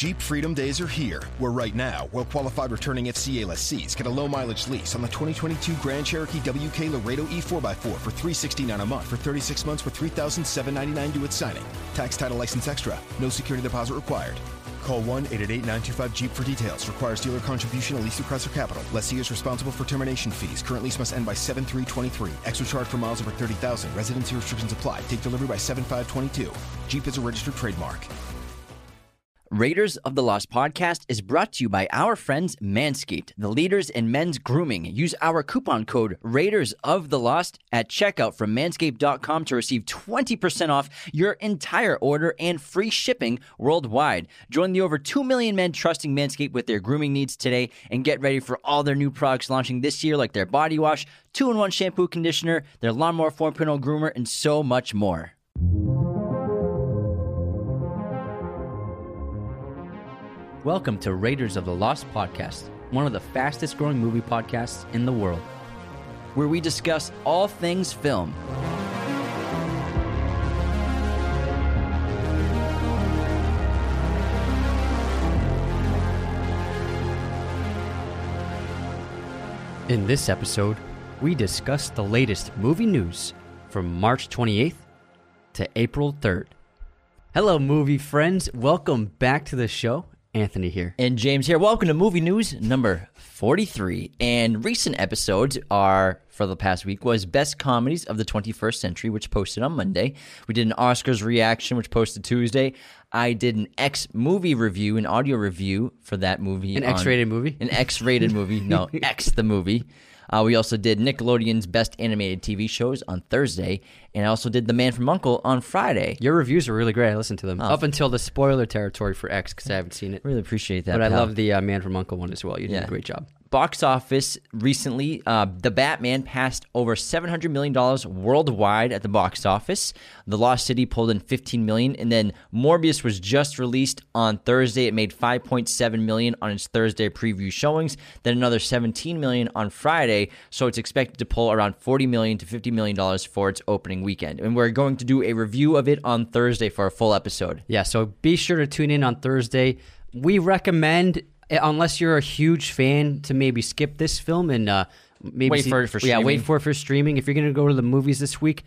Jeep Freedom Days are here, where right now, well qualified returning FCA lessees get a low mileage lease on the 2022 Grand Cherokee WK Laredo E4x4 for 369 a month for 36 months for $3,799 due at signing. Tax title license extra. No security deposit required. Call 1 888 925 Jeep for details. Requires dealer contribution, at least through Chrysler Capital. Lessee is responsible for termination fees. Current lease must end by 7323. Extra charge for miles over 30,000. Residency restrictions apply. Take delivery by 7522. Jeep is a registered trademark. Raiders of the Lost podcast is brought to you by our friends Manscaped, the leaders in men's grooming. Use our coupon code Raiders of the Lost at checkout from manscaped.com to receive 20% off your entire order and free shipping worldwide. Join the over 2 million men trusting Manscaped with their grooming needs today and get ready for all their new products launching this year, like their body wash, 2 in 1 shampoo conditioner, their Lawnmower 4.0 groomer, and so much more. Welcome to Raiders of the Lost podcast, one of the fastest growing movie podcasts in the world, where we discuss all things film. In this episode, we discuss the latest movie news from March 28th to April 3rd. Hello, movie friends. Welcome back to the show. Anthony here. And James here. Welcome to Movie News number 43. And recent episodes are, for the past week, was Best Comedies of the 21st Century, which posted on Monday. We did an Oscars reaction, which posted Tuesday. I did an X movie review, an audio review for that movie. An X-rated movie? An X rated movie. No, X the movie. Uh, we also did Nickelodeon's Best Animated TV Shows on Thursday. And I also did The Man from Uncle on Friday. Your reviews are really great. I listened to them up until the spoiler territory for X because I haven't seen it. Really appreciate that. But I love the uh, Man from Uncle one as well. You did Yeah. a great job. Box office recently uh, the batman passed over $700 million worldwide at the box office. The lost city pulled in 15 million and then morbius was just released on thursday. It made 5.7 million on its thursday preview showings then another 17 million on friday. So it's expected to pull around 40 million to $50 million for its opening weekend. And we're going to do a review of it on thursday for a full episode. Yeah, so be sure to tune in on Thursday. We recommend, unless you're a huge fan, to maybe skip this film and uh, maybe Wait see- for it for yeah, wait for it for streaming. If you're gonna go to the movies this week,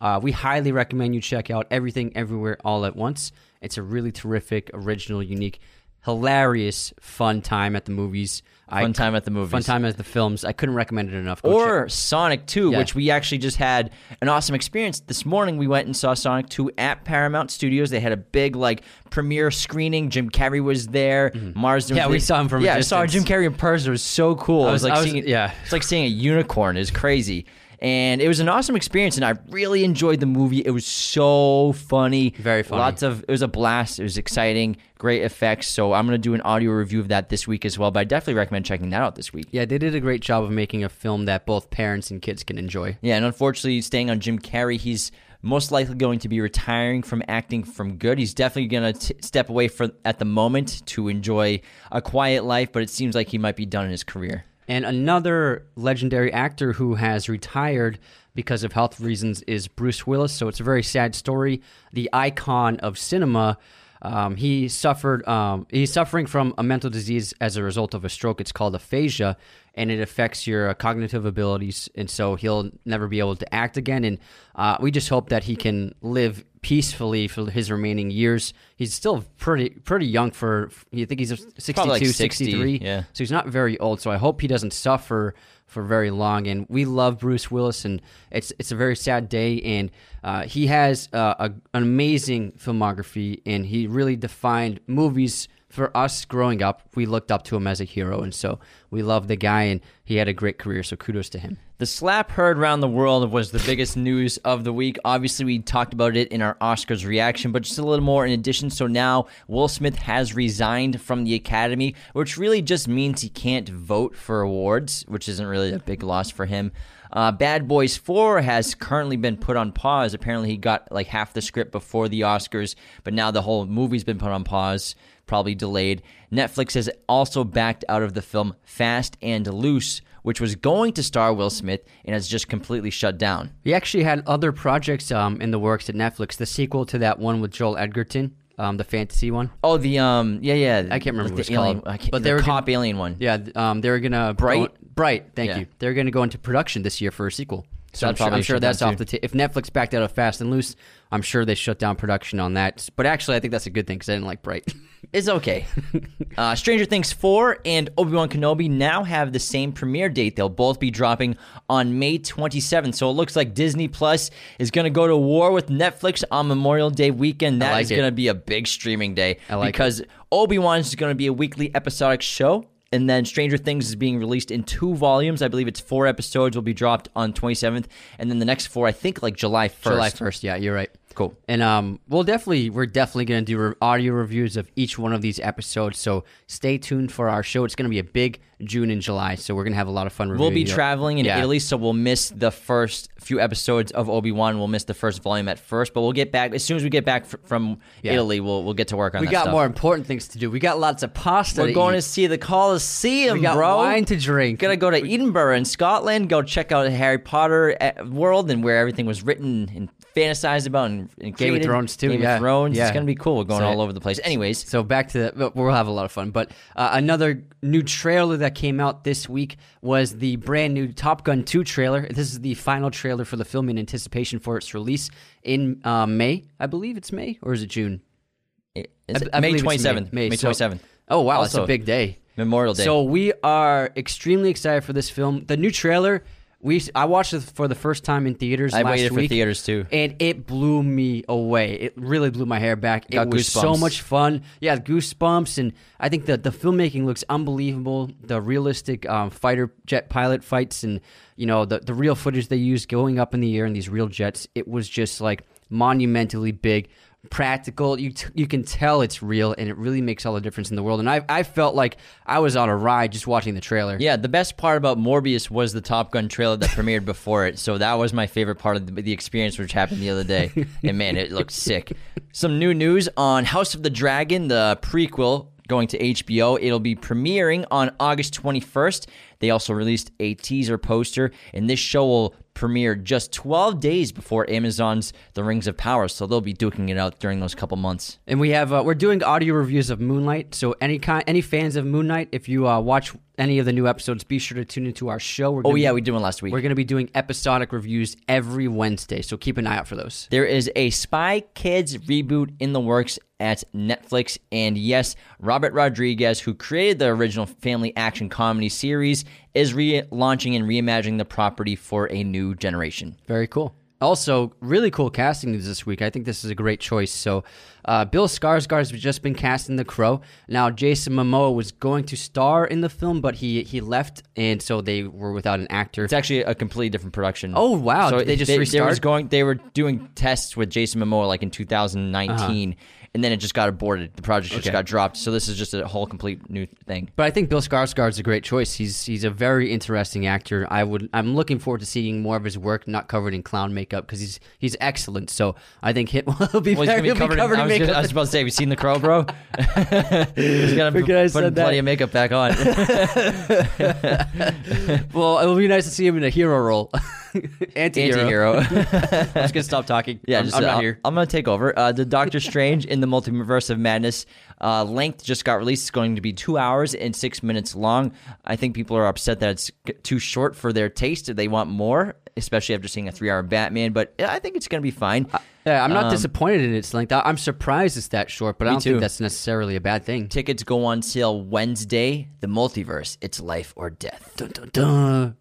uh, we highly recommend you check out Everything Everywhere All at Once. It's a really terrific, original, unique, hilarious, fun time at the movies. Fun time at the movies. Fun time at the films. I couldn't recommend it enough. Go or check- Sonic 2, Yeah. which we actually just had an awesome experience. This morning we went and saw Sonic 2 at Paramount Studios. They had a big like premiere screening. Jim Carrey was there. Mm-hmm. Yeah, we saw him from Yeah, I saw. Jim Carrey in person. It was so cool. I it was was- like I was- seeing yeah. it's like seeing a unicorn. It's crazy. And it was an awesome experience, and I really enjoyed the movie. It was so funny, Very funny. Lots of it was a blast. It was exciting, great effects. So I'm gonna do an audio review of that this week as well. But I definitely recommend checking that out this week. yeah, they did a great job of making a film that both parents and kids can enjoy. Yeah, and unfortunately, staying on Jim Carrey, he's most likely going to be retiring from acting from good. He's definitely going to step away for at the moment to enjoy a quiet life, but it seems like he might be done in his career. And another legendary actor who has retired because of health reasons is Bruce Willis. So it's a very sad story. The icon of cinema. Um, he suffered. Um, he's suffering from a mental disease as a result of a stroke. It's called aphasia, and it affects your uh, cognitive abilities. And so he'll never be able to act again. And uh, we just hope that he can live peacefully for his remaining years. He's still pretty pretty young for. You think he's 62, like 60, 63? yeah. So he's not very old. So I hope he doesn't suffer for very long. And we love Bruce Willis, and it's it's a very sad day. And uh, he has uh, a, an amazing filmography, and he really defined movies for us growing up. We looked up to him as a hero, and so we loved the guy, and he had a great career. So kudos to him. The slap heard around the world was the biggest news of the week. Obviously, we talked about it in our Oscars reaction, but just a little more in addition. So now Will Smith has resigned from the Academy, which really just means he can't vote for awards, which isn't really a big loss for him. Uh, Bad Boys 4 has currently been put on pause. Apparently, he got like half the script before the Oscars, but now the whole movie's been put on pause, probably delayed. Netflix has also backed out of the film Fast and Loose, which was going to star Will Smith and has just completely shut down. He actually had other projects um, in the works at Netflix. The sequel to that one with Joel Edgerton, um, the fantasy one. Oh, the um, yeah, yeah. I can't remember like the alien, called, I can't- but the they were cop gonna- alien one. Yeah, um, they were gonna Bright? go- Bright. Thank Yeah. you. They're gonna go into production this year for a sequel. So I'm sure, I'm sure that's off the. T- if Netflix backed out of Fast and Loose, I'm sure they shut down production on that. But actually, I think that's a good thing because I didn't like Bright. It's okay. uh, Stranger Things 4 and Obi Wan Kenobi now have the same premiere date. They'll both be dropping on May 27th. So it looks like Disney Plus is going to go to war with Netflix on Memorial Day weekend. That is like it. going to be a big streaming day I like because Obi Wan is going to be a weekly episodic show. And then Stranger Things is being released in two volumes. I believe it's four episodes will be dropped on 27th. And then the next four, I think, like July 1st. July first. Yeah, you're right. Cool. And um, we'll definitely we're definitely going to do re- audio reviews of each one of these episodes. So stay tuned for our show. It's going to be a big June and July, so we're going to have a lot of fun. We'll be traveling in Yeah. Italy, so we'll miss the first few episodes of Obi Wan. We'll miss the first volume at first, but we'll get back as soon as we get back fr- from Yeah. Italy. We'll we'll get to work on. We got stuff. more important things to do. We got lots of pasta. We're to going eat. to see the Coliseum, We got bro. wine to drink. We're Gonna go to Edinburgh in Scotland. Go check out the Harry Potter uh, world and where everything was written and fantasized about and, and Game of. Thrones, too, Game yeah. of Thrones. Yeah. It's gonna be cool. We're going So- all over the place. Anyways, So back to the, we'll have a lot of fun. But uh, another new trailer that came out this week was the brand new Top Gun 2 trailer. This is the final trailer for the film in anticipation for its release in uh, May. I believe it's May or is it June? is it I May twenty seventh. May twenty seventh. Oh wow, that's a big day. Memorial Day. So we are extremely excited for this film. The new trailer, we I watched it for the first time in theaters. I last waited for theaters, too. and it blew me away. It really blew my hair back. Got it was so much fun. Yeah, goosebumps, and I think that the filmmaking looks unbelievable. The realistic um, fighter jet pilot fights, and you know the the real footage they used going up in the air in these real jets. It was just like monumentally big. Practical, you t- you can tell it's real, and it really makes all the difference in the world. And I I felt like I was on a ride just watching the trailer. Yeah, the best part about Morbius was the Top Gun trailer that premiered before it. So that was my favorite part of the, the experience, which happened the other day. and man, it looked sick. Some new news on House of the Dragon, the prequel going to HBO. It'll be premiering on August 21st. They also released a teaser poster, and this show will premiere just 12 days before Amazon's The Rings of Power. So they'll be duking it out during those couple months. And we have uh, we're doing audio reviews of Moon Knight. So any kind any fans of Moon Knight, if you uh, watch any of the new episodes, be sure to tune into our show. We're Oh, yeah, be- we did one last week. We're going to be doing episodic reviews every Wednesday, so keep an eye out for those. There is a Spy Kids reboot in the works at Netflix. And yes, Robert Rodriguez, who created the original family action comedy series, is relaunching and reimagining the property for a new generation. Very cool. Also, really cool casting news this week. I think this is a great choice. So, uh, Bill Skarsgård has just been cast in The Crow. Now, Jason Momoa was going to star in the film, but he he left, and so they were without an actor. It's actually a completely different production. Oh, wow. So they just they, restart? was going. They were doing tests with Jason Momoa like in 2019, and then it just got aborted. The project just. Okay. got dropped. So this is just a whole complete new thing. But I think Bill Skarsgård's a great choice. He's he's a very interesting actor. I would I'm looking forward to seeing more of his work, not covered in clown makeup, because he's he's excellent. So I think hit will be, Well, very, be he'll covered, be covered in, I, in was makeup. gonna- I was about to say, have you seen The Crow, bro? he's gonna Forget I put said plenty of makeup back on. well, it will be nice to see him in a hero role, anti-hero. I'm just gonna stop talking. Yeah, I'm, just, I'm uh, not I'll- here. I'm gonna take over. Uh, the Doctor Strange in the Multiverse of Madness uh, length just got released. It's going to be two hours and six minutes long. I think people are upset that it's too short for their taste. They want more, especially after seeing a three-hour Batman. But I think it's gonna be fine. Yeah, I'm not Um, disappointed in its length. I- I'm surprised it's that short, but I don't too. think that's necessarily a bad thing. Tickets go on sale Wednesday. The Multiverse. It's life or death. Dun, dun, dun.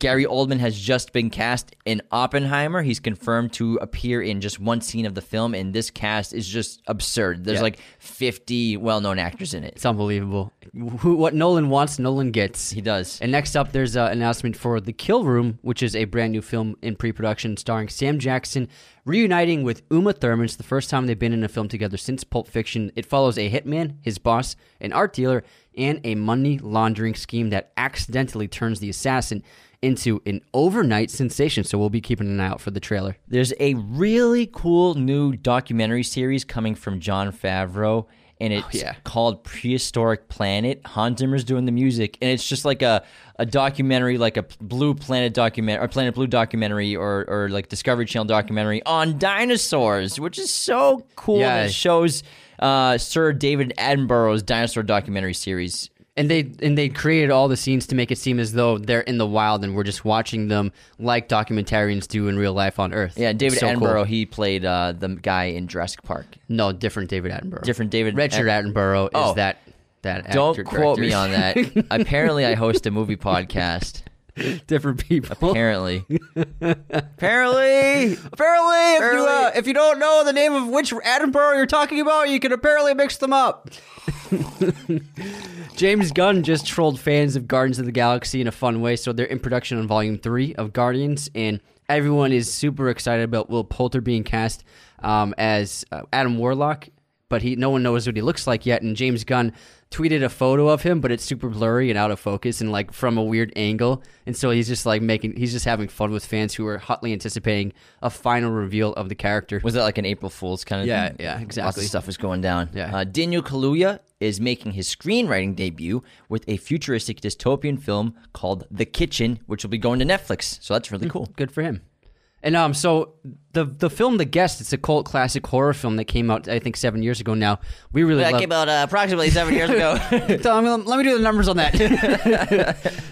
Gary Oldman has just been cast in Oppenheimer. He's confirmed to appear in just one scene of the film, and this cast is just absurd. There's Yeah. like 50 well known actors in it. It's unbelievable. Who, what Nolan wants, Nolan gets. He does. And next up, there's an announcement for The Kill Room, which is a brand new film in pre production starring Sam Jackson reuniting with Uma Thurman. It's the first time they've been in a film together since Pulp Fiction. It follows a hitman, his boss, an art dealer, and a money laundering scheme that accidentally turns the assassin into an overnight sensation. So we'll be keeping an eye out for the trailer. There's a really cool new documentary series coming from Jon Favreau, and it's yeah. called Prehistoric Planet. Hans Zimmer's doing the music, and it's just like a, a documentary, like a Blue Planet document or Planet Blue documentary, or or like Discovery Channel documentary on dinosaurs, which is so cool. Yeah. And it shows uh, Sir David Attenborough's dinosaur documentary series. And they and they created all the scenes to make it seem as though they're in the wild and we're just watching them like documentarians do in real life on Earth. Yeah, David So cool. Attenborough. He played uh, the guy in Jurassic Park. No, different David Attenborough. Different David Richard At- Attenborough is Oh. that that Don't actor, quote me director. on that. Apparently, I host a movie podcast. different people. Apparently, apparently, apparently, if you uh, if you don't know the name of which Attenborough you're talking about, you can apparently mix them up. James Gunn just trolled fans of Guardians of the Galaxy in a fun way. So they're in production on Volume Three of Guardians, and everyone is super excited about Will Poulter being cast um, as uh, Adam Warlock. But he, no one knows what he looks like yet. And James Gunn tweeted a photo of him, but it's super blurry and out of focus and like from a weird angle. And so he's just like making, he's just having fun with fans who are hotly anticipating a final reveal of the character. Was that like an April Fool's kind of Yeah, thing? yeah, Lots exactly. of stuff was going down. Yeah. Uh, Daniel Kaluuya is making his screenwriting debut with a futuristic dystopian film called The Kitchen, which will be going to Netflix. So that's really hmm, cool. Good for him. And um, so the the film The Guest, it's a cult classic horror film that came out I think seven years ago now. We really That love. came out uh, approximately seven years ago. Tell me- let me do the numbers on that.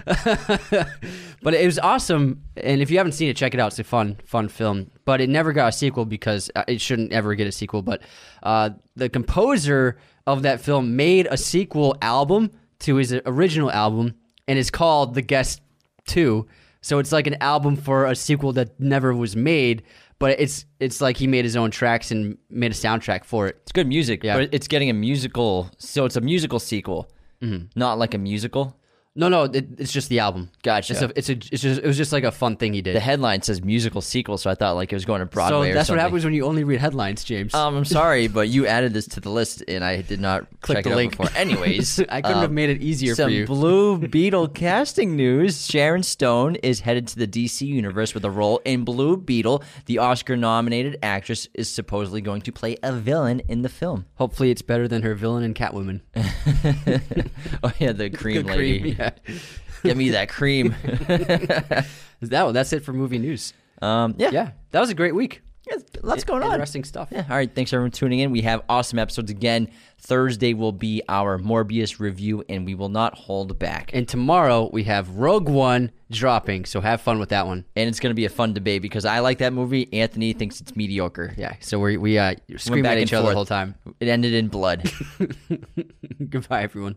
but it was awesome, and if you haven't seen it, check it out. It's a fun, fun film. But it never got a sequel because uh, it shouldn't ever get a sequel. But uh, the composer of that film made a sequel album to his original album, and it's called The Guest Two. So it's like an album for a sequel that never was made. But it's it's like he made his own tracks and made a soundtrack for it. It's good music, Yeah. but it's getting a musical. So it's a musical sequel, mm-hmm. not like a musical. No, no, it, it's just the album. Gotcha. It's a, it's a, it's just, it was just like a fun thing he did. The headline says musical sequel, so I thought like it was going to so Broadway. or that's what happens when you only read headlines, James. Um, I'm sorry, but you added this to the list, and I did not Click check the it link. before. Anyways, I couldn't um, have made it easier for you. Some Blue Beetle casting news. Sharon Stone is headed to the DC universe with a role in Blue Beetle. The Oscar-nominated actress is supposedly going to play a villain in the film. Hopefully, it's better than her villain in Catwoman. oh yeah, the cream Good lady. cream, yeah. Give me that cream. That that's it for movie news? um, yeah, Yeah, that was a great week. yeah, lots going on. Interesting stuff. Yeah. All right. Thanks everyone for tuning in. We have awesome episodes again. Thursday will be our Morbius review, and we will not hold back. And tomorrow we have Rogue One dropping, so have fun with that one. and it's going to be a fun debate because I like that movie. Anthony thinks it's mediocre. Yeah, so we we uh, scream at each other the whole time. It ended in blood. Goodbye, everyone.